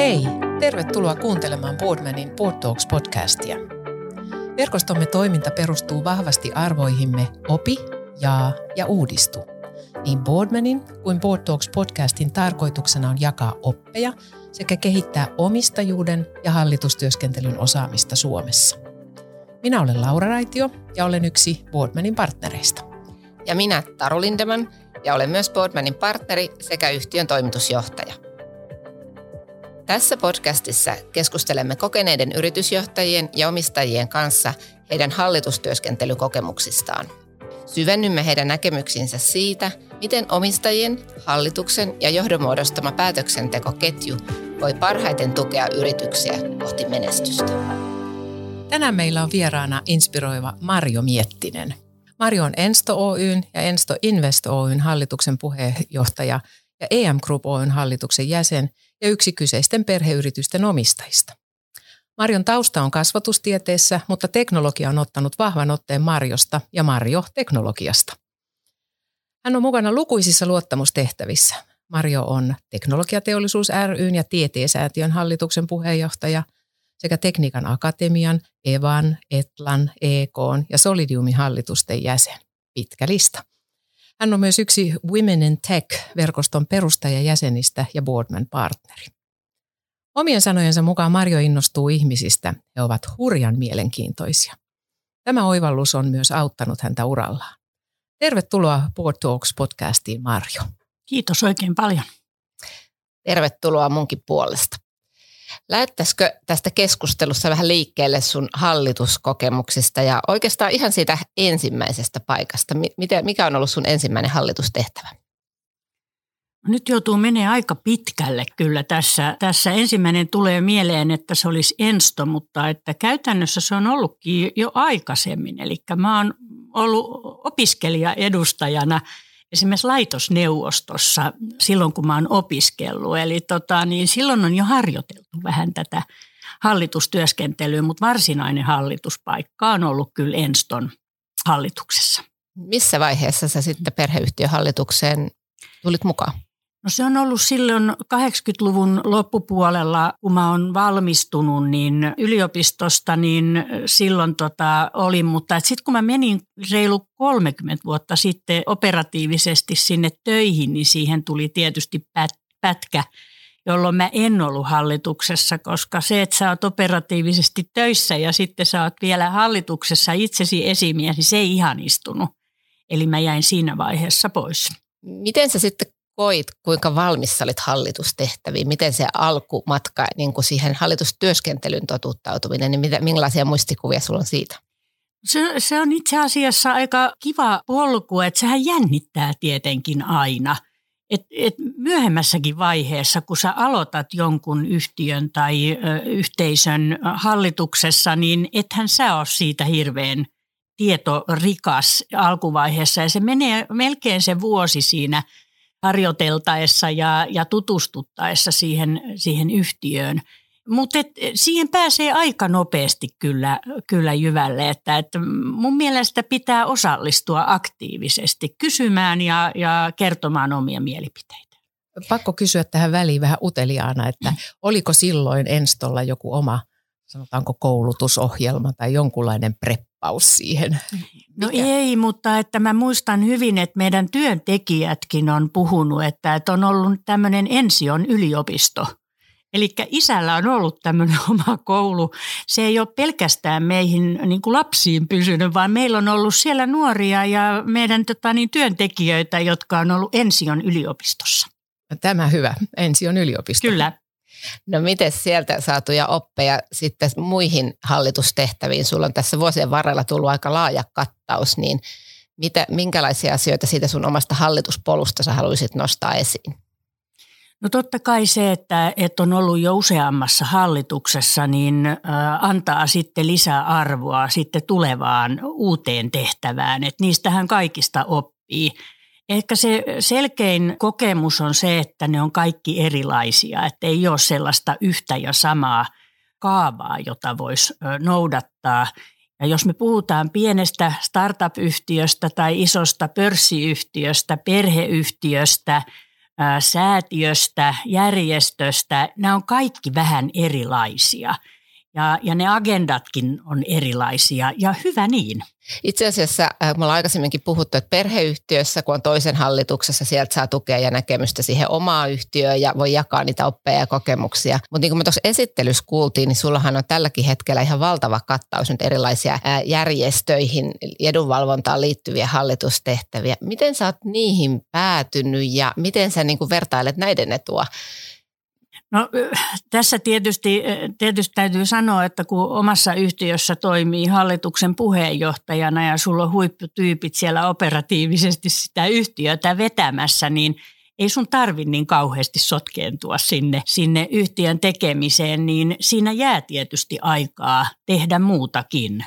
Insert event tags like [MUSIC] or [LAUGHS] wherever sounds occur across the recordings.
Hei, tervetuloa kuuntelemaan Boardmanin Board Talks podcastia. Verkostomme toiminta perustuu vahvasti arvoihimme opi, jaa ja uudistu. Niin Boardmanin kuin Board Talks podcastin tarkoituksena on jakaa oppeja sekä kehittää omistajuuden ja hallitustyöskentelyn osaamista Suomessa. Minä olen Laura Raitio ja olen yksi Boardmanin partnereista. Ja minä Taru Lindeman ja olen myös Boardmanin partneri sekä yhtiön toimitusjohtaja. Tässä podcastissa keskustelemme kokeneiden yritysjohtajien ja omistajien kanssa heidän hallitustyöskentelykokemuksistaan. Syvennymme heidän näkemyksiinsä siitä, miten omistajien, hallituksen ja johdon muodostama päätöksentekoketju voi parhaiten tukea yrityksiä kohti menestystä. Tänään meillä on vieraana inspiroiva Marjo Miettinen. Marjo on Ensto Oyn ja Ensto Invest Oyn hallituksen puheenjohtaja ja EM Group Oyn hallituksen jäsen ja yksi kyseisten perheyritysten omistajista. Marjon tausta on kasvatustieteessä, mutta teknologia on ottanut vahvan otteen Marjosta ja Marjo teknologiasta. Hän on mukana lukuisissa luottamustehtävissä. Marjo on Teknologiateollisuus ryn ja Tieteesäätiön hallituksen puheenjohtaja sekä Tekniikan Akatemian, EVAN, ETLAN, EK ja Solidiumin hallitusten jäsen. Pitkä lista. Hän on myös yksi Women in Tech-verkoston perustajajäsenistä ja boardman partneri. Omien sanojensa mukaan Marjo innostuu ihmisistä. He ovat hurjan mielenkiintoisia. Tämä oivallus on myös auttanut häntä urallaan. Tervetuloa Board Talks podcastiin, Marjo. Kiitos oikein paljon. Tervetuloa munkin puolesta. Lähettäisikö tästä keskustelussa vähän liikkeelle sun hallituskokemuksista ja oikeastaan ihan siitä ensimmäisestä paikasta? Mikä on ollut sun ensimmäinen hallitustehtävä? Nyt joutuu menee aika pitkälle kyllä tässä. Tässä ensimmäinen tulee mieleen, että se olisi ensto, mutta että käytännössä se on ollutkin jo aikaisemmin. Eli mä oon ollut opiskelija edustajana esimerkiksi laitosneuvostossa silloin, kun mä oon opiskellut. Eli tota, niin silloin on jo harjoiteltu vähän tätä hallitustyöskentelyä, mutta varsinainen hallituspaikka on ollut kyllä Enston hallituksessa. Missä vaiheessa sä sitten perheyhtiöhallitukseen tulit mukaan? No se on ollut silloin 80-luvun loppupuolella, kun mä oon valmistunut niin yliopistosta, niin silloin tota oli, mutta sitten kun mä menin reilu 30 vuotta sitten operatiivisesti sinne töihin, niin siihen tuli tietysti pät- pätkä, jolloin mä en ollut hallituksessa, koska se, että sä oot operatiivisesti töissä ja sitten sä oot vielä hallituksessa itsesi esimies, niin se ei ihan istunut. Eli mä jäin siinä vaiheessa pois. Miten sä sitten koit, kuinka valmis sä olit hallitustehtäviin? Miten se alkumatka niin kuin siihen hallitustyöskentelyn totuttautuminen, niin mitä, millaisia muistikuvia sulla on siitä? Se, se on itse asiassa aika kiva polku, että sehän jännittää tietenkin aina. Et, et myöhemmässäkin vaiheessa, kun sä aloitat jonkun yhtiön tai ö, yhteisön hallituksessa, niin ethän sä ole siitä hirveän tietorikas alkuvaiheessa. Ja se menee melkein se vuosi siinä – harjoiteltaessa ja, ja tutustuttaessa siihen, siihen yhtiöön. Mutta siihen pääsee aika nopeasti kyllä, kyllä jyvälle, että, että mun mielestä pitää osallistua aktiivisesti kysymään ja, ja kertomaan omia mielipiteitä. Pakko kysyä tähän väliin vähän uteliaana, että oliko silloin Enstolla joku oma sanotaanko koulutusohjelma tai jonkunlainen preppaus siihen? No Mikä? ei, mutta että mä muistan hyvin, että meidän työntekijätkin on puhunut, että, että on ollut tämmöinen Ension yliopisto. Eli isällä on ollut tämmöinen [LAUGHS] oma koulu. Se ei ole pelkästään meihin niin kuin lapsiin pysynyt, vaan meillä on ollut siellä nuoria ja meidän tota, niin, työntekijöitä, jotka on ollut Ension yliopistossa. Tämä hyvä, Ension yliopisto. Kyllä. No miten sieltä saatuja oppeja sitten muihin hallitustehtäviin? Sulla on tässä vuosien varrella tullut aika laaja kattaus, niin mitä, minkälaisia asioita siitä sun omasta hallituspolusta sä haluaisit nostaa esiin? No totta kai se, että, että on ollut jo useammassa hallituksessa, niin antaa sitten lisää arvoa sitten tulevaan uuteen tehtävään. Että niistähän kaikista oppii. Ehkä se selkein kokemus on se, että ne on kaikki erilaisia, että ei ole sellaista yhtä ja samaa kaavaa, jota voisi noudattaa. Ja jos me puhutaan pienestä startup-yhtiöstä tai isosta pörssiyhtiöstä, perheyhtiöstä, säätiöstä, järjestöstä, nämä on kaikki vähän erilaisia. Ja, ja ne agendatkin on erilaisia ja hyvä niin. Itse asiassa äh, me ollaan aikaisemminkin puhuttu, että perheyhtiössä, kun on toisen hallituksessa, sieltä saa tukea ja näkemystä siihen omaa yhtiöön ja voi jakaa niitä oppeja ja kokemuksia. Mutta niin kuin me tuossa esittelyssä kuultiin, niin sullahan on tälläkin hetkellä ihan valtava kattaus nyt erilaisia äh, järjestöihin, edunvalvontaan liittyviä hallitustehtäviä. Miten sä oot niihin päätynyt ja miten sä niin kuin vertailet näiden etua No tässä tietysti, tietysti täytyy sanoa, että kun omassa yhtiössä toimii hallituksen puheenjohtajana ja sulla on huipputyypit siellä operatiivisesti sitä yhtiötä vetämässä, niin ei sun tarvi niin kauheasti sotkeentua sinne, sinne yhtiön tekemiseen, niin siinä jää tietysti aikaa tehdä muutakin.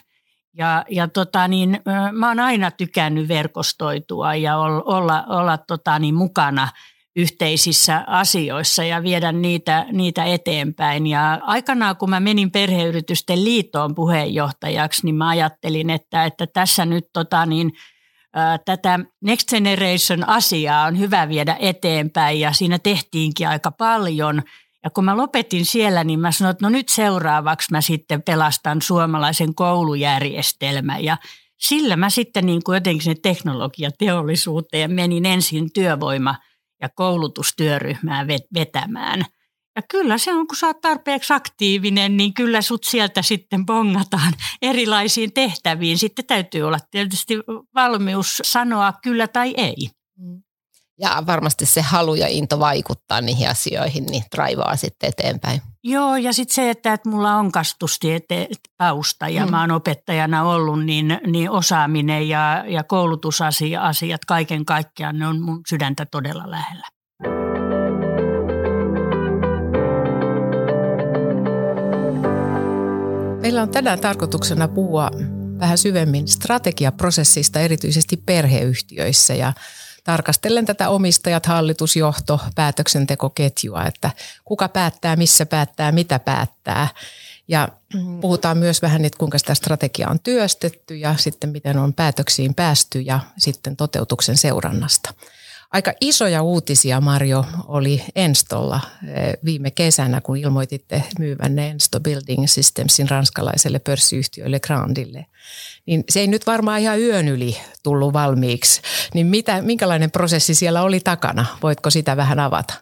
Ja, ja tota niin, mä oon aina tykännyt verkostoitua ja olla, olla tota niin, mukana – yhteisissä asioissa ja viedä niitä, niitä eteenpäin. Ja aikanaan, kun mä menin perheyritysten liittoon puheenjohtajaksi, niin mä ajattelin, että, että tässä nyt tota niin, ää, tätä Next Generation-asiaa on hyvä viedä eteenpäin ja siinä tehtiinkin aika paljon. Ja kun mä lopetin siellä, niin mä sanoin, että no nyt seuraavaksi mä sitten pelastan suomalaisen koulujärjestelmän ja sillä mä sitten niin kuin jotenkin sinne teknologiateollisuuteen menin ensin työvoima – ja koulutustyöryhmää vetämään. Ja kyllä se on, kun sä oot tarpeeksi aktiivinen, niin kyllä sut sieltä sitten bongataan [LAUGHS] erilaisiin tehtäviin. Sitten täytyy olla tietysti valmius sanoa kyllä tai ei. Ja varmasti se halu ja into vaikuttaa niihin asioihin, niin raivaa sitten eteenpäin. Joo, ja sitten se, että, että mulla on kastustieteen tausta ja mm. mä oon opettajana ollut, niin, niin osaaminen ja, ja koulutusasiat kaiken kaikkiaan, ne on mun sydäntä todella lähellä. Meillä on tänään tarkoituksena puhua vähän syvemmin strategiaprosessista, erityisesti perheyhtiöissä ja tarkastellen tätä omistajat, hallitusjohto, päätöksentekoketjua, että kuka päättää, missä päättää, mitä päättää. Ja puhutaan myös vähän, että kuinka sitä strategiaa on työstetty ja sitten miten on päätöksiin päästy ja sitten toteutuksen seurannasta. Aika isoja uutisia, Marjo, oli Enstolla eh, viime kesänä, kun ilmoititte myyvänne Ensto Building Systemsin ranskalaiselle pörssiyhtiölle Grandille. Niin se ei nyt varmaan ihan yön yli tullut valmiiksi. Niin mitä, minkälainen prosessi siellä oli takana? Voitko sitä vähän avata?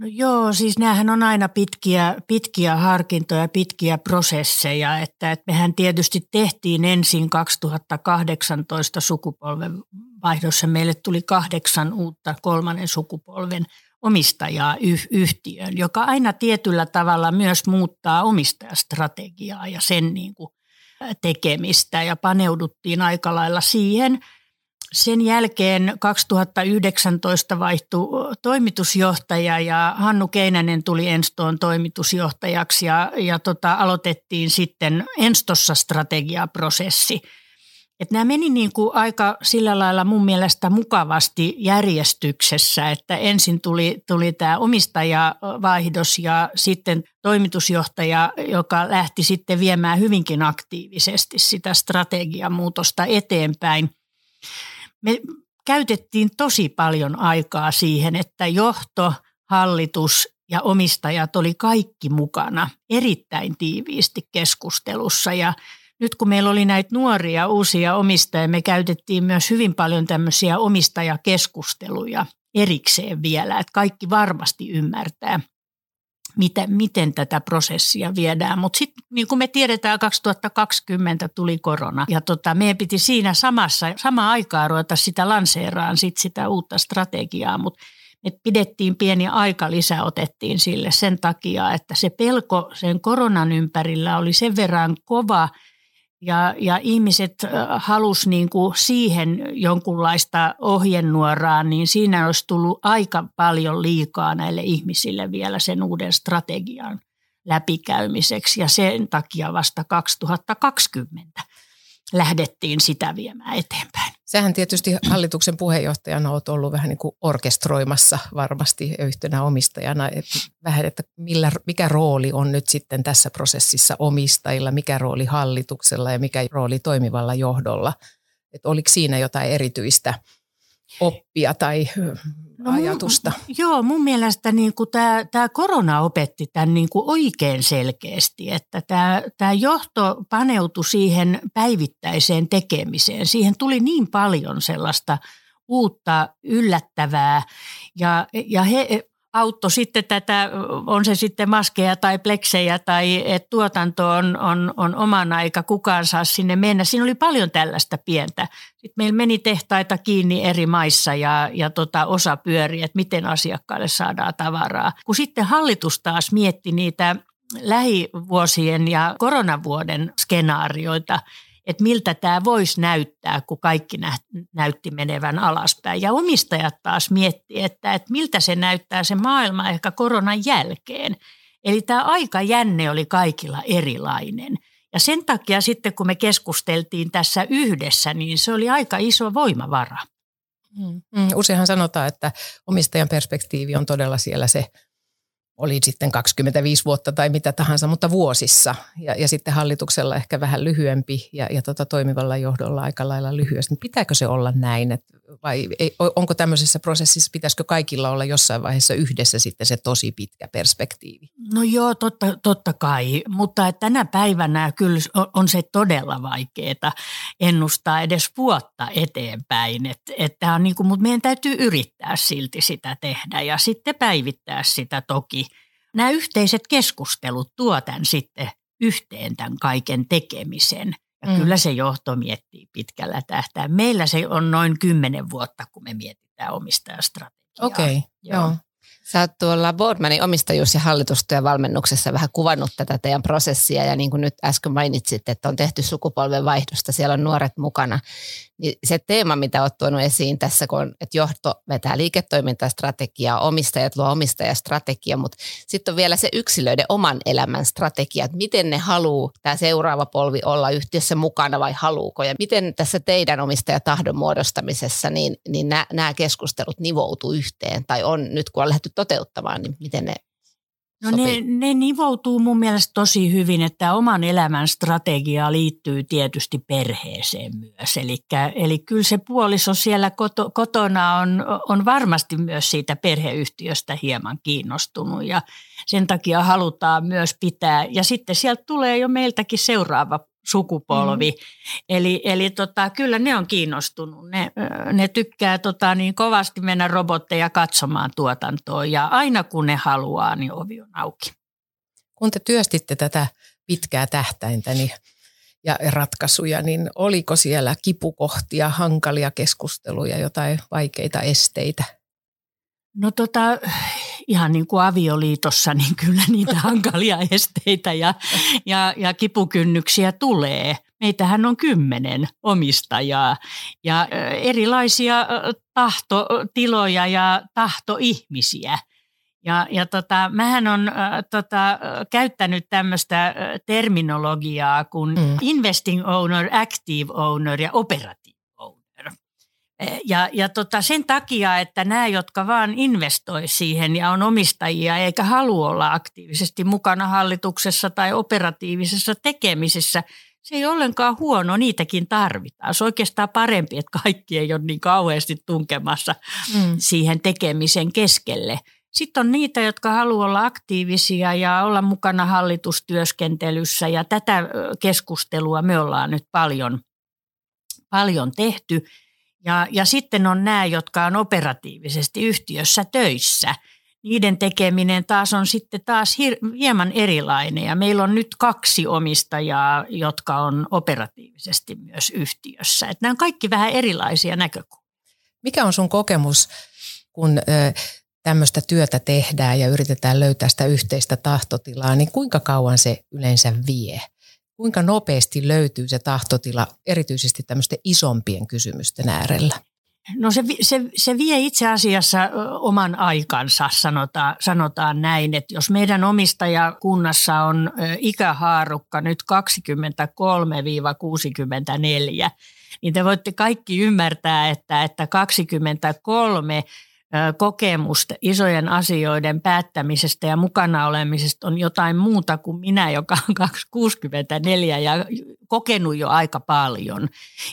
No joo, siis näähän on aina pitkiä, pitkiä harkintoja, pitkiä prosesseja, että, että mehän tietysti tehtiin ensin 2018 sukupolven vaihdossa. Meille tuli kahdeksan uutta kolmannen sukupolven omistajaa yhtiöön, joka aina tietyllä tavalla myös muuttaa omistajastrategiaa ja sen niin kuin tekemistä ja paneuduttiin aika lailla siihen – sen jälkeen 2019 vaihtui toimitusjohtaja ja Hannu Keinänen tuli Enstoon toimitusjohtajaksi ja, ja tota, aloitettiin sitten Enstossa strategiaprosessi. Et nämä meni niin kuin aika sillä lailla mun mielestä mukavasti järjestyksessä, että ensin tuli, tuli tämä omistajavaihdos ja sitten toimitusjohtaja, joka lähti sitten viemään hyvinkin aktiivisesti sitä strategiamuutosta eteenpäin. Me käytettiin tosi paljon aikaa siihen, että johto, hallitus ja omistajat oli kaikki mukana erittäin tiiviisti keskustelussa ja nyt kun meillä oli näitä nuoria uusia omistajia, me käytettiin myös hyvin paljon tämmöisiä omistajakeskusteluja erikseen vielä, että kaikki varmasti ymmärtää, miten, miten tätä prosessia viedään. Mutta sitten niin kuin me tiedetään, 2020 tuli korona ja tota, meidän piti siinä samassa, sama aikaa ruveta sitä lanseeraan sit sitä uutta strategiaa, mutta me pidettiin pieni aika lisä, otettiin sille sen takia, että se pelko sen koronan ympärillä oli sen verran kova – ja, ja ihmiset halus niin siihen jonkunlaista ohjenuoraa, niin siinä olisi tullut aika paljon liikaa näille ihmisille vielä sen uuden strategian läpikäymiseksi. Ja sen takia vasta 2020 lähdettiin sitä viemään eteenpäin. Sehän tietysti hallituksen puheenjohtajana olet ollut vähän niin kuin orkestroimassa varmasti yhtenä omistajana. Että vähän, että millä, mikä rooli on nyt sitten tässä prosessissa omistajilla, mikä rooli hallituksella ja mikä rooli toimivalla johdolla. Että oliko siinä jotain erityistä oppia tai no ajatusta? Mun, joo, mun mielestä niin tämä korona opetti tämän niin kuin oikein selkeästi, että tämä, tämä johto paneutui siihen päivittäiseen tekemiseen. Siihen tuli niin paljon sellaista uutta, yllättävää ja, ja he auttoi sitten tätä, on se sitten maskeja tai pleksejä tai että tuotanto on, on, on oman aika, kukaan saa sinne mennä. Siinä oli paljon tällaista pientä. Sitten meillä meni tehtaita kiinni eri maissa ja, ja tota, osa pyöri, että miten asiakkaille saadaan tavaraa. Kun sitten hallitus taas mietti niitä lähivuosien ja koronavuoden skenaarioita, että miltä tämä voisi näyttää, kun kaikki näytti menevän alaspäin. Ja omistajat taas miettii, että, että miltä se näyttää se maailma ehkä koronan jälkeen. Eli tämä aika jänne oli kaikilla erilainen. Ja sen takia sitten, kun me keskusteltiin tässä yhdessä, niin se oli aika iso voimavara. Mm. mm useinhan sanotaan, että omistajan perspektiivi on todella siellä se oli sitten 25 vuotta tai mitä tahansa, mutta vuosissa. Ja, ja sitten hallituksella ehkä vähän lyhyempi ja, ja tota, toimivalla johdolla aika lailla lyhyesti. Pitääkö se olla näin? Et, vai ei, onko tämmöisessä prosessissa, pitäisikö kaikilla olla jossain vaiheessa yhdessä sitten se tosi pitkä perspektiivi? No joo, totta, totta kai. Mutta tänä päivänä kyllä on se todella vaikeaa ennustaa edes vuotta eteenpäin. Et, että on niin kuin, mutta meidän täytyy yrittää silti sitä tehdä ja sitten päivittää sitä toki nämä yhteiset keskustelut tuo tämän sitten yhteen tämän kaiken tekemisen. Ja mm. kyllä se johto miettii pitkällä tähtää. Meillä se on noin kymmenen vuotta, kun me mietitään omistajastrategiaa. Okei, okay, joo. joo. Sä oot tuolla Boardmanin omistajuus- ja hallitustyön valmennuksessa vähän kuvannut tätä teidän prosessia ja niin kuin nyt äsken mainitsit, että on tehty sukupolven vaihdosta, siellä on nuoret mukana. Niin se teema, mitä olet tuonut esiin tässä, kun on, että johto vetää liiketoimintastrategiaa, omistajat luo omistajastrategia, mutta sitten on vielä se yksilöiden oman elämän strategia, että miten ne haluaa tämä seuraava polvi olla yhtiössä mukana vai haluuko. Ja miten tässä teidän omistajatahdon muodostamisessa niin, niin nämä, nämä keskustelut nivoutuu yhteen tai on nyt kun on lähdetty toteuttamaan, niin miten ne No ne, ne nivoutuu mun mielestä tosi hyvin, että oman elämän strategia liittyy tietysti perheeseen myös. Elikkä, eli kyllä se puoliso siellä koto, kotona on, on varmasti myös siitä perheyhtiöstä hieman kiinnostunut ja sen takia halutaan myös pitää. Ja sitten sieltä tulee jo meiltäkin seuraava sukupolvi. Mm. Eli, eli tota, kyllä ne on kiinnostunut. Ne, ne tykkää tota, niin kovasti mennä robotteja katsomaan tuotantoa ja aina kun ne haluaa, niin ovi on auki. Kun te työstitte tätä pitkää tähtäintä niin, ja ratkaisuja, niin oliko siellä kipukohtia, hankalia keskusteluja, jotain vaikeita esteitä? No tota, ihan niin kuin avioliitossa, niin kyllä niitä [LAUGHS] hankalia esteitä ja, ja, ja kipukynnyksiä tulee. Meitähän on kymmenen omistajaa ja erilaisia tahtotiloja ja tahtoihmisiä. Ja, ja tota, mähän on äh, tota, käyttänyt tämmöistä terminologiaa kuin mm. investing owner, active owner ja operative ja, ja tota sen takia, että nämä, jotka vaan investoi siihen ja on omistajia eikä halua olla aktiivisesti mukana hallituksessa tai operatiivisessa tekemisessä, se ei ollenkaan huono, niitäkin tarvitaan. Se on oikeastaan parempi, että kaikki ei ole niin kauheasti tunkemassa mm. siihen tekemisen keskelle. Sitten on niitä, jotka haluaa olla aktiivisia ja olla mukana hallitustyöskentelyssä ja tätä keskustelua me ollaan nyt paljon, paljon tehty – ja, ja sitten on nämä, jotka on operatiivisesti yhtiössä töissä. Niiden tekeminen taas on sitten taas hir- hieman erilainen ja meillä on nyt kaksi omistajaa, jotka on operatiivisesti myös yhtiössä. Että nämä on kaikki vähän erilaisia näkökulmia. Mikä on sun kokemus, kun tämmöistä työtä tehdään ja yritetään löytää sitä yhteistä tahtotilaa, niin kuinka kauan se yleensä vie? Kuinka nopeasti löytyy se tahtotila erityisesti tämmöisten isompien kysymysten äärellä? No se, se, se vie itse asiassa oman aikansa, sanotaan, sanotaan näin, että jos meidän omistajakunnassa on ikähaarukka nyt 23-64, niin te voitte kaikki ymmärtää, että, että 23 kokemusta isojen asioiden päättämisestä ja mukana olemisesta on jotain muuta kuin minä, joka on 264 ja kokenut jo aika paljon.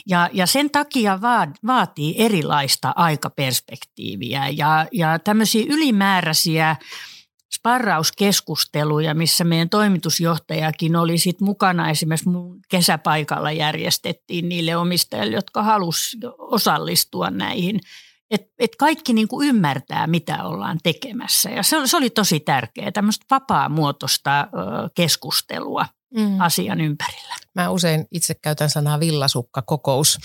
Ja, ja sen takia vaatii erilaista aikaperspektiiviä ja, ja tämmöisiä ylimääräisiä sparrauskeskusteluja, missä meidän toimitusjohtajakin oli sit mukana. Esimerkiksi mun kesäpaikalla järjestettiin niille omistajille, jotka halusivat osallistua näihin. Et, et kaikki niinku ymmärtää, mitä ollaan tekemässä. Ja se, se oli tosi tärkeää, tämmöistä vapaamuotoista keskustelua mm. asian ympärillä. Mä usein itse käytän sanaa villasukka kokous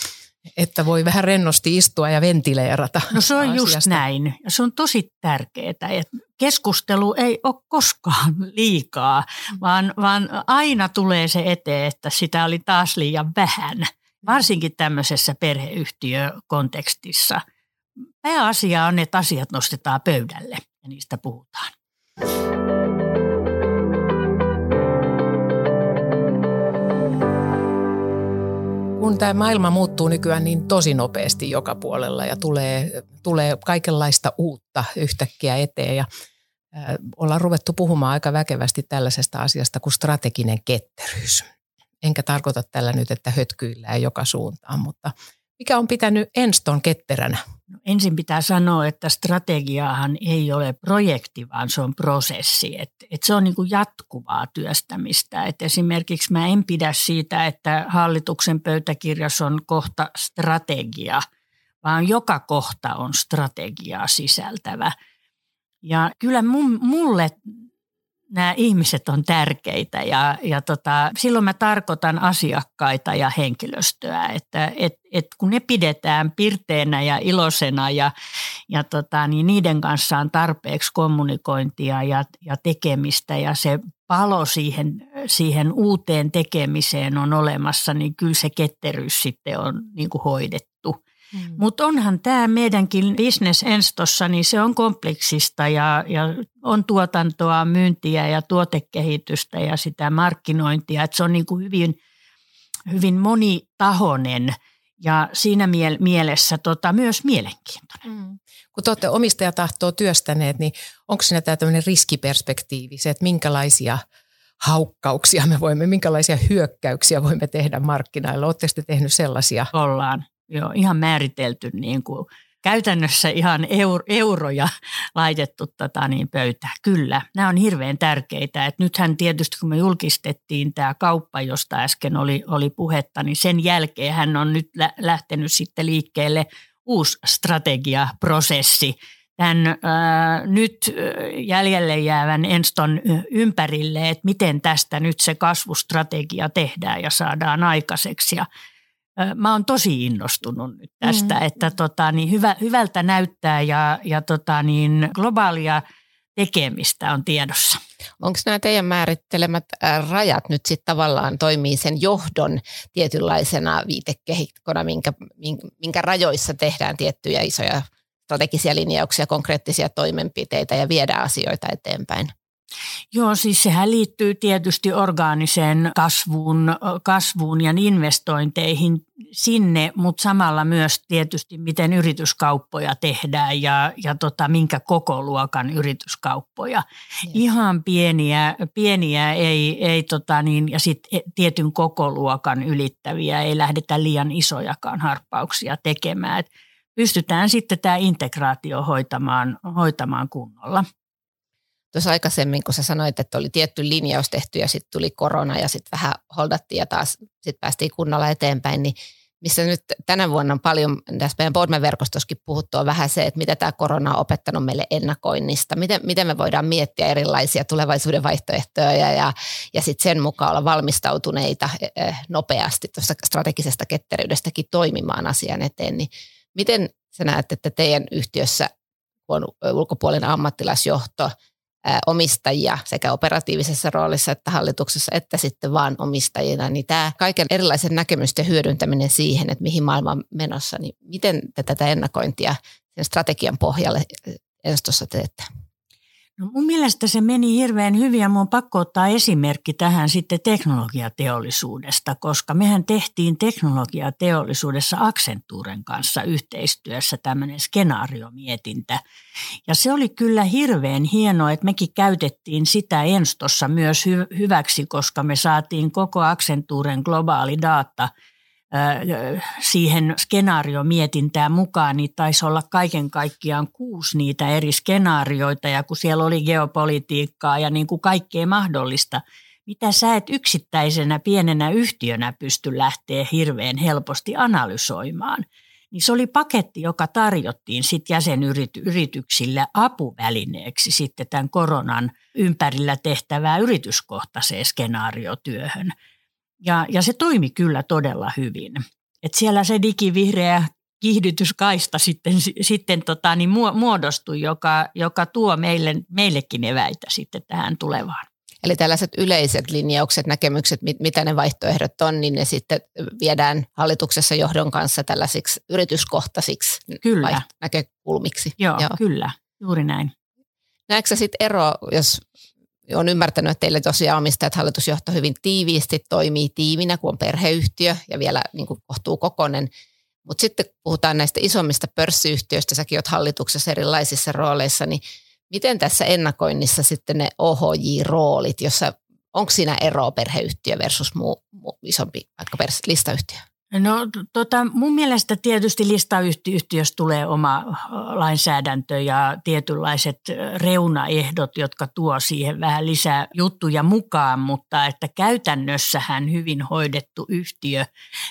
että voi vähän rennosti istua ja ventileerata. No se on asiasta. just näin. Ja se on tosi tärkeää, että keskustelu ei ole koskaan [LAUGHS] liikaa, vaan, vaan aina tulee se eteen, että sitä oli taas liian vähän. Varsinkin tämmöisessä perheyhtiökontekstissa. Pääasia on, että asiat nostetaan pöydälle ja niistä puhutaan. kun tämä maailma muuttuu nykyään niin tosi nopeasti joka puolella ja tulee, tulee kaikenlaista uutta yhtäkkiä eteen ja äh, ollaan ruvettu puhumaan aika väkevästi tällaisesta asiasta kuin strateginen ketteryys. Enkä tarkoita tällä nyt, että hötkyillään joka suuntaan, mutta mikä on pitänyt Enston ketteränä? No, ensin pitää sanoa, että strategiahan ei ole projekti, vaan se on prosessi. Et, et se on niin jatkuvaa työstämistä. Et esimerkiksi mä en pidä siitä, että hallituksen pöytäkirjassa on kohta strategia, vaan joka kohta on strategiaa sisältävä. Ja kyllä mun, mulle nämä ihmiset on tärkeitä ja, ja tota, silloin mä tarkoitan asiakkaita ja henkilöstöä, että et, et kun ne pidetään pirteenä ja iloisena ja, ja tota, niin niiden kanssa on tarpeeksi kommunikointia ja, ja tekemistä ja se palo siihen, siihen uuteen tekemiseen on olemassa, niin kyllä se ketteryys sitten on niin kuin hoidettu. Mm. Mutta onhan tämä meidänkin business enstossa, niin se on kompleksista ja, ja on tuotantoa, myyntiä ja tuotekehitystä ja sitä markkinointia. Et se on niin kuin hyvin, hyvin monitahoinen ja siinä miel- mielessä tota, myös mielenkiintoinen. Mm. Kun te olette omistajatahtoa työstäneet, niin onko siinä tämä tämmöinen riskiperspektiivi, se, että minkälaisia haukkauksia me voimme, minkälaisia hyökkäyksiä voimme tehdä markkinoilla? Oletteko te tehnyt sellaisia? Ollaan. Joo, ihan määritelty niin kuin käytännössä ihan euro, euroja laitettu tota niin pöytään. Kyllä, nämä on hirveän tärkeitä. Et nythän tietysti kun me julkistettiin tämä kauppa, josta äsken oli, oli puhetta, niin sen jälkeen hän on nyt lähtenyt sitten liikkeelle uusi strategiaprosessi tämän ää, nyt jäljelle jäävän Enston ympärille, että miten tästä nyt se kasvustrategia tehdään ja saadaan aikaiseksi. Ja Mä oon tosi innostunut nyt tästä, mm. että tota, niin hyvä, hyvältä näyttää ja, ja tota, niin globaalia tekemistä on tiedossa. Onko nämä teidän määrittelemät rajat nyt sitten tavallaan toimii sen johdon tietynlaisena viitekehikkona, minkä, minkä rajoissa tehdään tiettyjä isoja strategisia linjauksia, konkreettisia toimenpiteitä ja viedä asioita eteenpäin? Joo, siis sehän liittyy tietysti orgaaniseen kasvuun, kasvuun ja investointeihin sinne, mutta samalla myös tietysti miten yrityskauppoja tehdään ja, ja tota, minkä koko luokan yrityskauppoja. Yes. Ihan pieniä, pieniä ei, ei tota niin, ja sitten tietyn koko luokan ylittäviä ei lähdetä liian isojakaan harppauksia tekemään. Et pystytään sitten tämä integraatio hoitamaan, hoitamaan kunnolla. Tuossa aikaisemmin, kun sä sanoit, että oli tietty linjaus tehty ja sitten tuli korona ja sitten vähän holdattiin ja taas sitten päästiin kunnolla eteenpäin, niin missä nyt tänä vuonna on paljon tässä meidän Boardman-verkostossakin puhuttua vähän se, että mitä tämä korona on opettanut meille ennakoinnista, miten, miten me voidaan miettiä erilaisia tulevaisuuden vaihtoehtoja ja, ja, ja sitten sen mukaan olla valmistautuneita eh, eh, nopeasti tuossa strategisesta ketteryydestäkin toimimaan asian eteen, niin miten sä näet, että teidän yhtiössä on ulkopuolinen ammattilaisjohto – omistajia sekä operatiivisessa roolissa että hallituksessa, että sitten vaan omistajina, niin tämä kaiken erilaisen näkemysten hyödyntäminen siihen, että mihin maailma on menossa, niin miten te tätä ennakointia sen strategian pohjalle enstossa teette? No mun mielestä se meni hirveän hyvin ja mun on pakko ottaa esimerkki tähän sitten teknologiateollisuudesta, koska mehän tehtiin teknologiateollisuudessa Accenturen kanssa yhteistyössä tämmöinen skenaariomietintä. Ja se oli kyllä hirveän hienoa, että mekin käytettiin sitä Enstossa myös hy- hyväksi, koska me saatiin koko Accenturen globaali data – siihen skenaariomietintään mukaan, niin taisi olla kaiken kaikkiaan kuusi niitä eri skenaarioita ja kun siellä oli geopolitiikkaa ja niin kuin kaikkea mahdollista, mitä sä et yksittäisenä pienenä yhtiönä pysty lähteä hirveän helposti analysoimaan. Niin se oli paketti, joka tarjottiin sitten jäsenyrityksille apuvälineeksi sitten tämän koronan ympärillä tehtävää yrityskohtaiseen skenaariotyöhön – ja, ja se toimi kyllä todella hyvin. Et siellä se digivihreä kiihdytyskaista sitten, sitten tota, niin muodostui, joka, joka tuo meille, meillekin eväitä sitten tähän tulevaan. Eli tällaiset yleiset linjaukset, näkemykset, mit, mitä ne vaihtoehdot on, niin ne sitten viedään hallituksessa johdon kanssa tällaisiksi yrityskohtaisiksi kyllä. näkökulmiksi. Joo, Joo, kyllä, juuri näin. Näetkö sitten ero, jos olen ymmärtänyt, että teille tosiaan omistajat hallitusjohto hyvin tiiviisti toimii tiiminä, kun on perheyhtiö ja vielä niin kuin kohtuu kokonen. Mutta sitten puhutaan näistä isommista pörssiyhtiöistä, säkin olet hallituksessa erilaisissa rooleissa, niin miten tässä ennakoinnissa sitten ne OHJ-roolit, jossa onko siinä ero perheyhtiö versus muu, muu isompi vaikka listayhtiö? No tota, mun mielestä tietysti listayhtiössä tulee oma lainsäädäntö ja tietynlaiset reunaehdot, jotka tuo siihen vähän lisää juttuja mukaan, mutta että käytännössähän hyvin hoidettu yhtiö,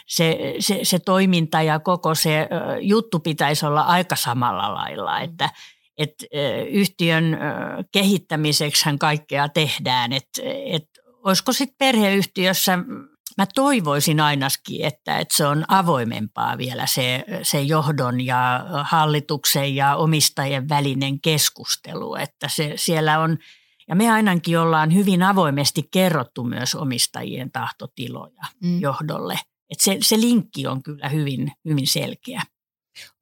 se, se, se toiminta ja koko se juttu pitäisi olla aika samalla lailla, että että yhtiön kehittämiseksi kaikkea tehdään, että et, olisiko sitten perheyhtiössä Mä toivoisin ainakin, että, että se on avoimempaa vielä se, se johdon ja hallituksen ja omistajien välinen keskustelu, että se, siellä on, ja me ainakin ollaan hyvin avoimesti kerrottu myös omistajien tahtotiloja mm. johdolle. Että se, se linkki on kyllä hyvin, hyvin selkeä.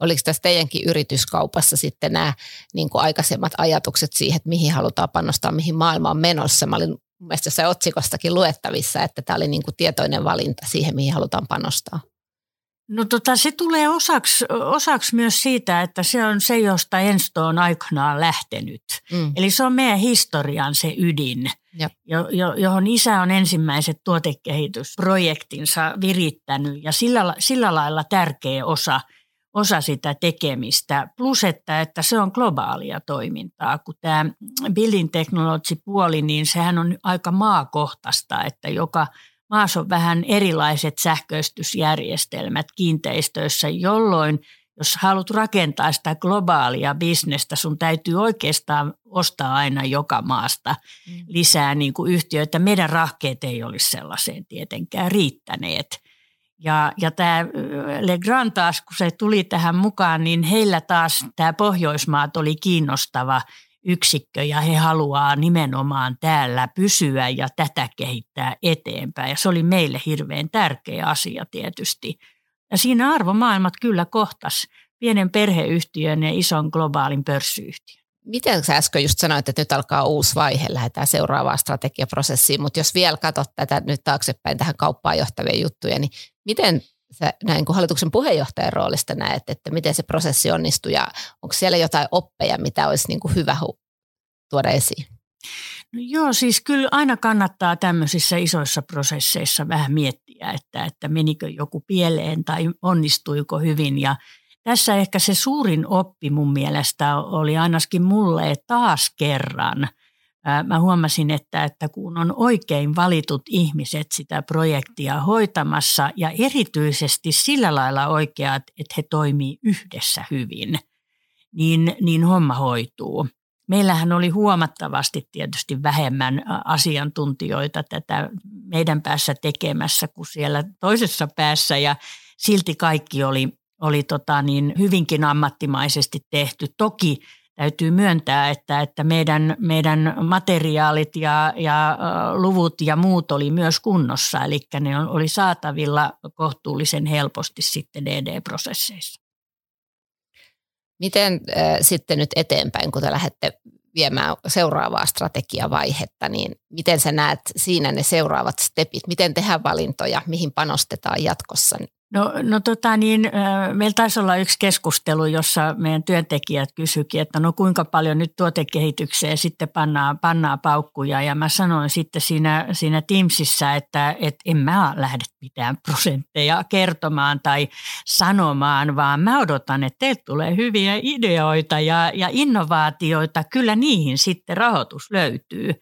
Oliko tässä teidänkin yrityskaupassa sitten nämä niin kuin aikaisemmat ajatukset siihen, että mihin halutaan panostaa, mihin maailma on menossa? Mä olin mielestäni se otsikostakin luettavissa, että tämä oli niin kuin tietoinen valinta siihen, mihin halutaan panostaa. No tota, se tulee osaksi, osaksi myös siitä, että se on se, josta Ensto on aikanaan lähtenyt. Mm. Eli se on meidän historian se ydin, jo, jo, johon isä on ensimmäiset tuotekehitysprojektinsa virittänyt ja sillä, sillä lailla tärkeä osa – osa sitä tekemistä. Plus, että, että se on globaalia toimintaa, kun tämä building technology puoli, niin sehän on aika maakohtaista, että joka maassa on vähän erilaiset sähköistysjärjestelmät kiinteistöissä, jolloin jos haluat rakentaa sitä globaalia bisnestä, sun täytyy oikeastaan ostaa aina joka maasta mm. lisää niin kuin yhtiöitä. Meidän rahkeet ei olisi sellaiseen tietenkään riittäneet. Ja, ja tämä Legrand taas, kun se tuli tähän mukaan, niin heillä taas tämä Pohjoismaat oli kiinnostava yksikkö ja he haluaa nimenomaan täällä pysyä ja tätä kehittää eteenpäin. Ja se oli meille hirveän tärkeä asia tietysti. Ja siinä arvomaailmat kyllä kohtas pienen perheyhtiön ja ison globaalin pörssiyhtiön. Miten sä äsken just sanoit, että nyt alkaa uusi vaihe, lähdetään seuraavaan strategiaprosessiin, mutta jos vielä katsot tätä nyt taaksepäin tähän kauppaan johtavia juttuja, niin miten sä näin kuin hallituksen puheenjohtajan roolista näet, että miten se prosessi onnistuu ja onko siellä jotain oppeja, mitä olisi niin kuin hyvä tuoda esiin? No joo, siis kyllä aina kannattaa tämmöisissä isoissa prosesseissa vähän miettiä, että, että menikö joku pieleen tai onnistuiko hyvin ja tässä ehkä se suurin oppi mun mielestä oli ainakin mulle taas kerran. Mä huomasin, että, että kun on oikein valitut ihmiset sitä projektia hoitamassa ja erityisesti sillä lailla oikeat, että he toimii yhdessä hyvin, niin, niin homma hoituu. Meillähän oli huomattavasti tietysti vähemmän asiantuntijoita tätä meidän päässä tekemässä kuin siellä toisessa päässä ja silti kaikki oli oli tota niin hyvinkin ammattimaisesti tehty. Toki täytyy myöntää, että, että meidän, meidän materiaalit ja, ja luvut ja muut oli myös kunnossa, eli ne oli saatavilla kohtuullisen helposti sitten DD-prosesseissa. Miten äh, sitten nyt eteenpäin, kun te lähdette viemään seuraavaa strategiavaihetta, niin miten sä näet siinä ne seuraavat stepit? Miten tehdään valintoja, mihin panostetaan jatkossa? No, no tota niin, meillä taisi olla yksi keskustelu, jossa meidän työntekijät kysyikin, että no kuinka paljon nyt tuotekehitykseen sitten pannaan, pannaan paukkuja. Ja mä sanoin sitten siinä, siinä Teamsissa, että, että en mä lähde mitään prosentteja kertomaan tai sanomaan, vaan mä odotan, että teiltä tulee hyviä ideoita ja, ja innovaatioita. Kyllä niihin sitten rahoitus löytyy.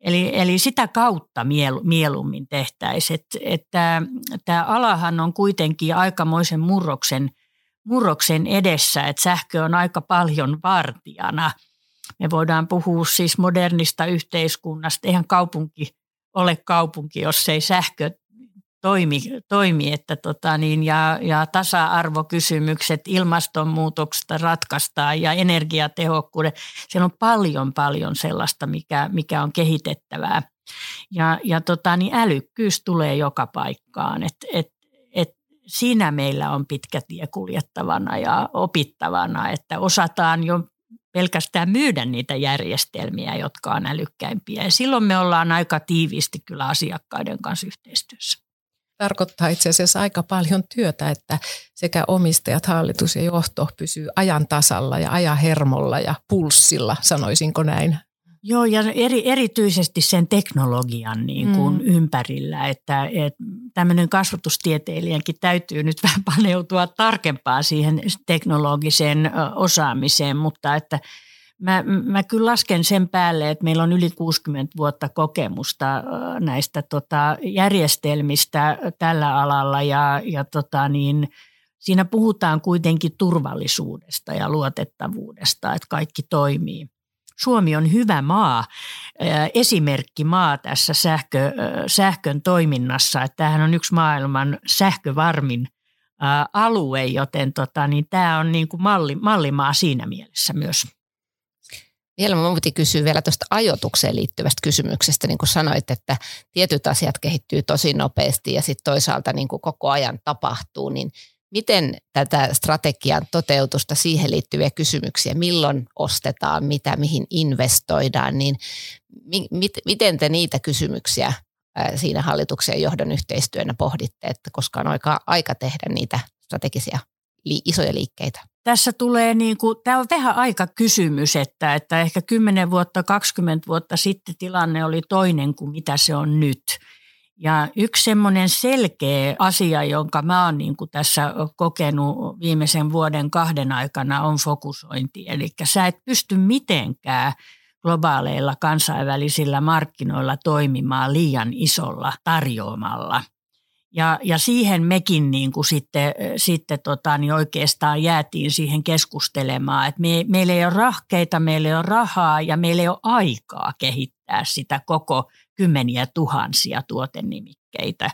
Eli, eli sitä kautta miel, mieluummin tehtäisiin. Että, että tämä alahan on kuitenkin aikamoisen murroksen, murroksen edessä, että sähkö on aika paljon vartijana. Me voidaan puhua siis modernista yhteiskunnasta. Eihän kaupunki ole kaupunki, jos ei sähkö toimi, toimi että tota niin, ja, ja tasa-arvokysymykset ilmastonmuutoksesta ratkaistaan ja energiatehokkuuden. Siellä on paljon paljon sellaista, mikä, mikä on kehitettävää. Ja, ja tota, niin älykkyys tulee joka paikkaan. Et, et, et siinä meillä on pitkä tie kuljettavana ja opittavana, että osataan jo pelkästään myydä niitä järjestelmiä, jotka on älykkäimpiä. Ja silloin me ollaan aika tiiviisti kyllä asiakkaiden kanssa yhteistyössä tarkoittaa itse asiassa aika paljon työtä, että sekä omistajat, hallitus ja johto pysyy ajan tasalla ja ajan hermolla ja pulssilla, sanoisinko näin. Joo, ja eri, erityisesti sen teknologian niin kuin mm. ympärillä, että, että tämmöinen kasvatustieteilijänkin täytyy nyt [LAUGHS] vähän paneutua tarkempaan siihen teknologiseen osaamiseen, mutta että – Mä, mä kyllä lasken sen päälle, että meillä on yli 60 vuotta kokemusta näistä tota, järjestelmistä tällä alalla ja, ja tota, niin, siinä puhutaan kuitenkin turvallisuudesta ja luotettavuudesta, että kaikki toimii. Suomi on hyvä maa, esimerkki maa tässä sähkö, sähkön toiminnassa. Että tämähän on yksi maailman sähkövarmin alue, joten tota, niin tämä on niin kuin malli, mallimaa siinä mielessä myös. Vielä mä piti kysyä vielä tuosta ajotukseen liittyvästä kysymyksestä. Niin kuin sanoit, että tietyt asiat kehittyy tosi nopeasti ja sitten toisaalta niin kuin koko ajan tapahtuu, niin miten tätä strategian toteutusta, siihen liittyviä kysymyksiä, milloin ostetaan, mitä, mihin investoidaan, niin mi, mit, miten te niitä kysymyksiä siinä hallituksen johdon yhteistyönä pohditte, että koska on aika, aika tehdä niitä strategisia li, isoja liikkeitä? tässä tulee niin kuin, tämä on vähän aika kysymys, että, että ehkä 10 vuotta, 20 vuotta sitten tilanne oli toinen kuin mitä se on nyt. Ja yksi semmoinen selkeä asia, jonka mä oon niin kuin tässä kokenut viimeisen vuoden kahden aikana, on fokusointi. Eli sä et pysty mitenkään globaaleilla kansainvälisillä markkinoilla toimimaan liian isolla tarjoamalla – ja, ja siihen mekin niin kuin sitten, sitten tota, niin oikeastaan jäätiin siihen keskustelemaan, että me, meillä ei ole rahkeita, meillä ei ole rahaa ja meillä ei ole aikaa kehittää sitä koko kymmeniä tuhansia tuotenimikkeitä.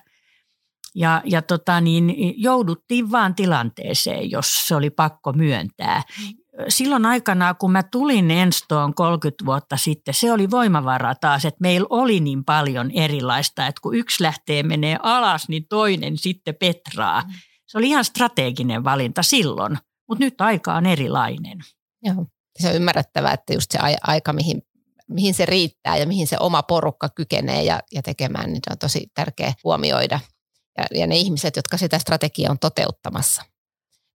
Ja, ja tota, niin jouduttiin vaan tilanteeseen, jos se oli pakko myöntää silloin aikana, kun mä tulin Enstoon 30 vuotta sitten, se oli voimavara taas, että meillä oli niin paljon erilaista, että kun yksi lähtee menee alas, niin toinen sitten petraa. Mm. Se oli ihan strateginen valinta silloin, mutta nyt aika on erilainen. Joo. Se on ymmärrettävää, että just se aika, mihin, mihin se riittää ja mihin se oma porukka kykenee ja, ja tekemään, niin on tosi tärkeä huomioida. Ja, ja ne ihmiset, jotka sitä strategiaa on toteuttamassa –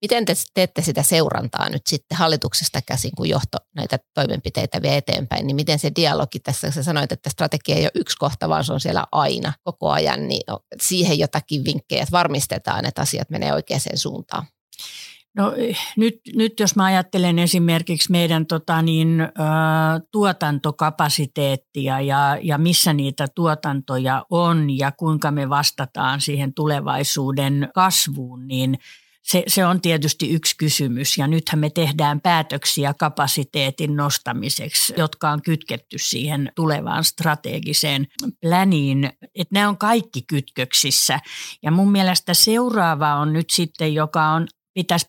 Miten te teette sitä seurantaa nyt sitten hallituksesta käsin, kun johto näitä toimenpiteitä vie eteenpäin, niin miten se dialogi tässä, sä sanoit, että strategia ei ole yksi kohta, vaan se on siellä aina koko ajan, niin siihen jotakin vinkkejä, että varmistetaan, että asiat menee oikeaan suuntaan. No nyt, nyt jos mä ajattelen esimerkiksi meidän tota niin, ä, tuotantokapasiteettia ja, ja missä niitä tuotantoja on ja kuinka me vastataan siihen tulevaisuuden kasvuun, niin – se, se on tietysti yksi kysymys ja nythän me tehdään päätöksiä kapasiteetin nostamiseksi, jotka on kytketty siihen tulevaan strategiseen pläniin. Että nämä on kaikki kytköksissä ja mun mielestä seuraava on nyt sitten, joka on pitäisi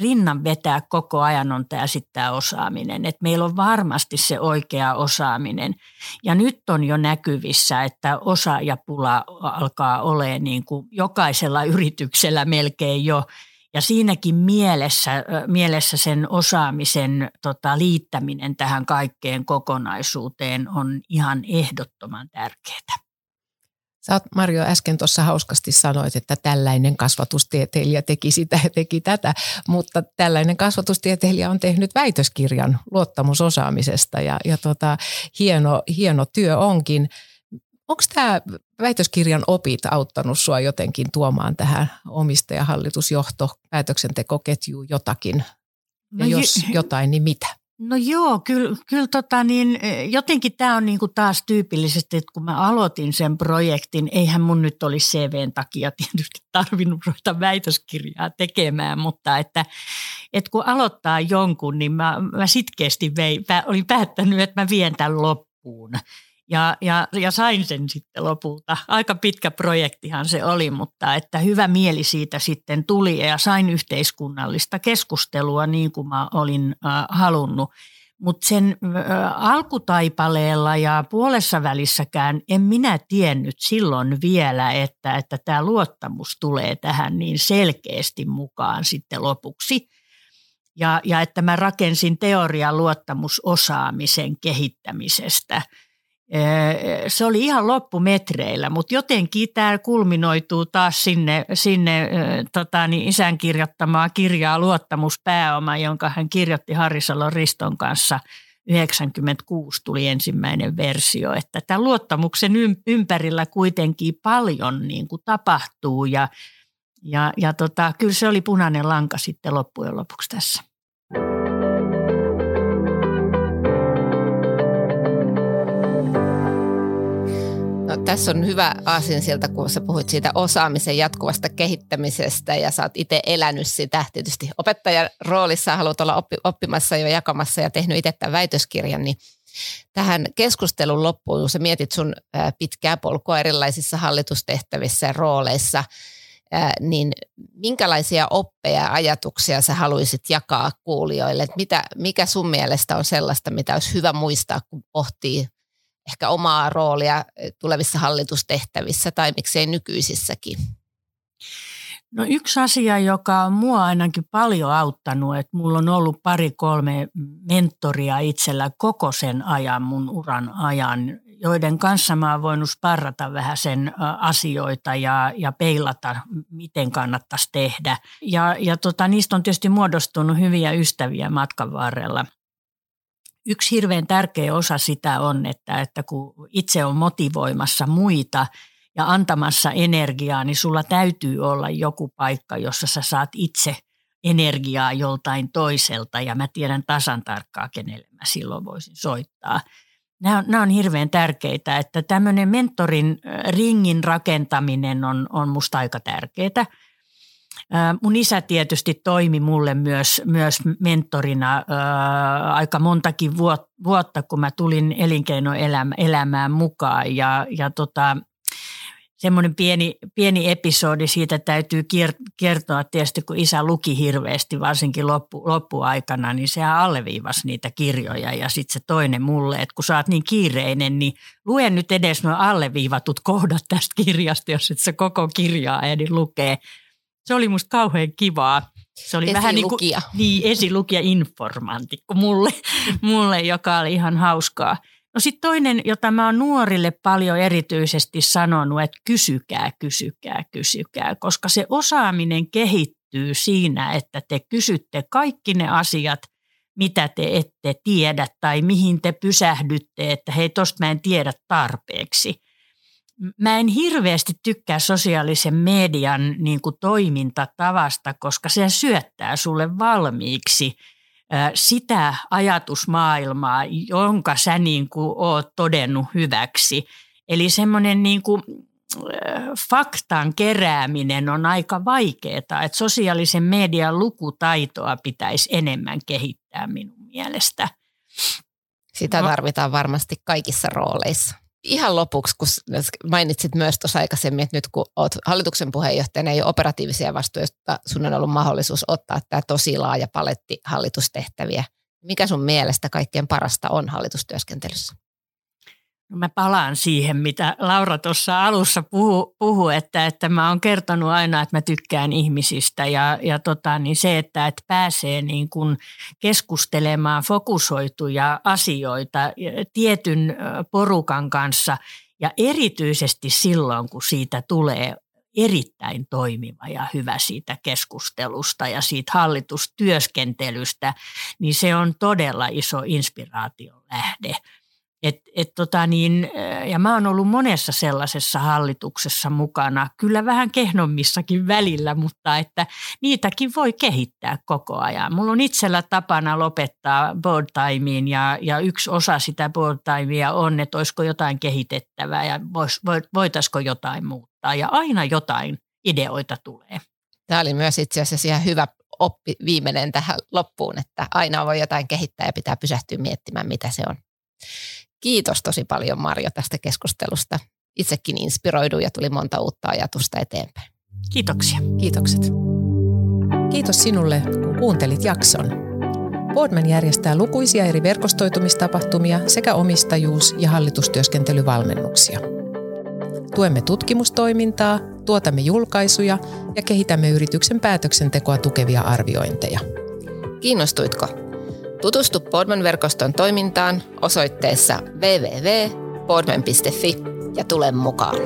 rinnan vetää koko ajan on tämä sitten tämä osaaminen. Että meillä on varmasti se oikea osaaminen. Ja nyt on jo näkyvissä, että osaajapula alkaa olemaan niin kuin jokaisella yrityksellä melkein jo. Ja siinäkin mielessä, mielessä sen osaamisen tota, liittäminen tähän kaikkeen kokonaisuuteen on ihan ehdottoman tärkeää. Sä oot, Mario äsken tuossa hauskasti sanoit, että tällainen kasvatustieteilijä teki sitä ja teki tätä, mutta tällainen kasvatustieteilijä on tehnyt väitöskirjan luottamusosaamisesta ja, ja tota, hieno, hieno työ onkin. Onko tämä väitöskirjan opit auttanut sua jotenkin tuomaan tähän omistajahallitusjohto päätöksentekoketjuun jotakin? Ja no, jos jotain, niin mitä? No joo, kyllä, kyllä tota niin, jotenkin tämä on niinku taas tyypillisesti, että kun mä aloitin sen projektin, eihän mun nyt olisi CVn takia tietysti tarvinnut ruveta väitöskirjaa tekemään, mutta että, että kun aloittaa jonkun, niin mä, mä sitkeästi vei, olin päättänyt, että mä vien tämän loppuun. Ja, ja, ja sain sen sitten lopulta. Aika pitkä projektihan se oli, mutta että hyvä mieli siitä sitten tuli ja sain yhteiskunnallista keskustelua niin kuin mä olin äh, halunnut. Mutta sen äh, alkutaipaleella ja puolessa välissäkään en minä tiennyt silloin vielä, että että tämä luottamus tulee tähän niin selkeästi mukaan sitten lopuksi. Ja, ja että mä rakensin teorian luottamusosaamisen kehittämisestä – se oli ihan loppumetreillä, mutta jotenkin tämä kulminoituu taas sinne, sinne tota, niin isän kirjoittamaa kirjaa Luottamuspääoma, jonka hän kirjoitti Harrisalon Riston kanssa 96 tuli ensimmäinen versio, että tämän luottamuksen ympärillä kuitenkin paljon niin kuin tapahtuu ja, ja, ja tota, kyllä se oli punainen lanka sitten loppujen lopuksi tässä. Tässä on hyvä aasin sieltä, kun sä puhuit siitä osaamisen jatkuvasta kehittämisestä ja sä oot itse elänyt sitä. Tietysti opettajan roolissa haluat olla oppi, oppimassa ja jakamassa ja tehnyt itse tämän väitöskirjan, niin tähän keskustelun loppuun, kun sä mietit sun pitkää polkua erilaisissa hallitustehtävissä ja rooleissa, niin minkälaisia oppeja ja ajatuksia sä haluaisit jakaa kuulijoille? Mitä, mikä sun mielestä on sellaista, mitä olisi hyvä muistaa, kun pohtii ehkä omaa roolia eh, tulevissa hallitustehtävissä tai miksei nykyisissäkin? No yksi asia, joka on mua ainakin paljon auttanut, että mulla on ollut pari-kolme mentoria itsellä koko sen ajan, mun uran ajan, joiden kanssa mä oon voinut sparrata vähän sen asioita ja, ja peilata, miten kannattaisi tehdä. Ja, ja tota, niistä on tietysti muodostunut hyviä ystäviä matkan varrella yksi hirveän tärkeä osa sitä on, että, että kun itse on motivoimassa muita ja antamassa energiaa, niin sulla täytyy olla joku paikka, jossa sä saat itse energiaa joltain toiselta ja mä tiedän tasan tarkkaa, kenelle mä silloin voisin soittaa. Nämä on, nämä on hirveän tärkeitä, että tämmöinen mentorin ringin rakentaminen on, on musta aika tärkeää. Mun isä tietysti toimi mulle myös, myös mentorina ää, aika montakin vuotta, kun mä tulin elinkeinoelämään mukaan. Ja, ja tota, semmoinen pieni, pieni episodi siitä täytyy kertoa tietysti, kun isä luki hirveästi, varsinkin loppu, loppuaikana, niin se alleviivasi niitä kirjoja. Ja sitten se toinen mulle, että kun sä oot niin kiireinen, niin luen nyt edes nuo alleviivatut kohdat tästä kirjasta, jos et sä koko kirjaa ehdi lukee – se oli musta kauhean kivaa. Se oli vähän niin kuin niin, esilukija informantikko mulle, [LAUGHS] mulle, joka oli ihan hauskaa. No sitten toinen, jota mä oon nuorille paljon erityisesti sanonut, että kysykää, kysykää, kysykää, koska se osaaminen kehittyy siinä, että te kysytte kaikki ne asiat, mitä te ette tiedä tai mihin te pysähdytte, että hei tosta mä en tiedä tarpeeksi – Mä en hirveästi tykkää sosiaalisen median niin kuin toimintatavasta, koska se syöttää sulle valmiiksi sitä ajatusmaailmaa, jonka sä niin kuin oot todennut hyväksi. Eli semmoinen niin kuin faktan kerääminen on aika vaikeaa, että sosiaalisen median lukutaitoa pitäisi enemmän kehittää minun mielestä. Sitä no. tarvitaan varmasti kaikissa rooleissa ihan lopuksi, kun mainitsit myös tuossa aikaisemmin, että nyt kun olet hallituksen puheenjohtajana ei ole operatiivisia vastuja, sun on ollut mahdollisuus ottaa tämä tosi laaja paletti hallitustehtäviä. Mikä sun mielestä kaikkein parasta on hallitustyöskentelyssä? Mä palaan siihen, mitä Laura tuossa alussa puhu, puhu että, että mä oon kertonut aina, että mä tykkään ihmisistä ja, ja tota, niin se, että, että pääsee niin kun keskustelemaan fokusoituja asioita tietyn porukan kanssa ja erityisesti silloin, kun siitä tulee erittäin toimiva ja hyvä siitä keskustelusta ja siitä hallitustyöskentelystä, niin se on todella iso inspiraation lähde. Et, et tota niin, ja mä oon ollut monessa sellaisessa hallituksessa mukana, kyllä vähän kehnommissakin välillä, mutta että niitäkin voi kehittää koko ajan. Mulla on itsellä tapana lopettaa board timeen ja, ja yksi osa sitä board timea on, että olisiko jotain kehitettävää ja vois, voitaisiko jotain muuttaa. Ja aina jotain ideoita tulee. Tämä oli myös itse asiassa ihan hyvä oppi viimeinen tähän loppuun, että aina voi jotain kehittää ja pitää pysähtyä miettimään, mitä se on. Kiitos tosi paljon Marjo tästä keskustelusta. Itsekin inspiroiduin ja tuli monta uutta ajatusta eteenpäin. Kiitoksia. Kiitokset. Kiitos sinulle, kun kuuntelit jakson. Boardman järjestää lukuisia eri verkostoitumistapahtumia sekä omistajuus- ja hallitustyöskentelyvalmennuksia. Tuemme tutkimustoimintaa, tuotamme julkaisuja ja kehitämme yrityksen päätöksentekoa tukevia arviointeja. Kiinnostuitko? Tutustu Podman-verkoston toimintaan osoitteessa www.podman.fi ja tule mukaan.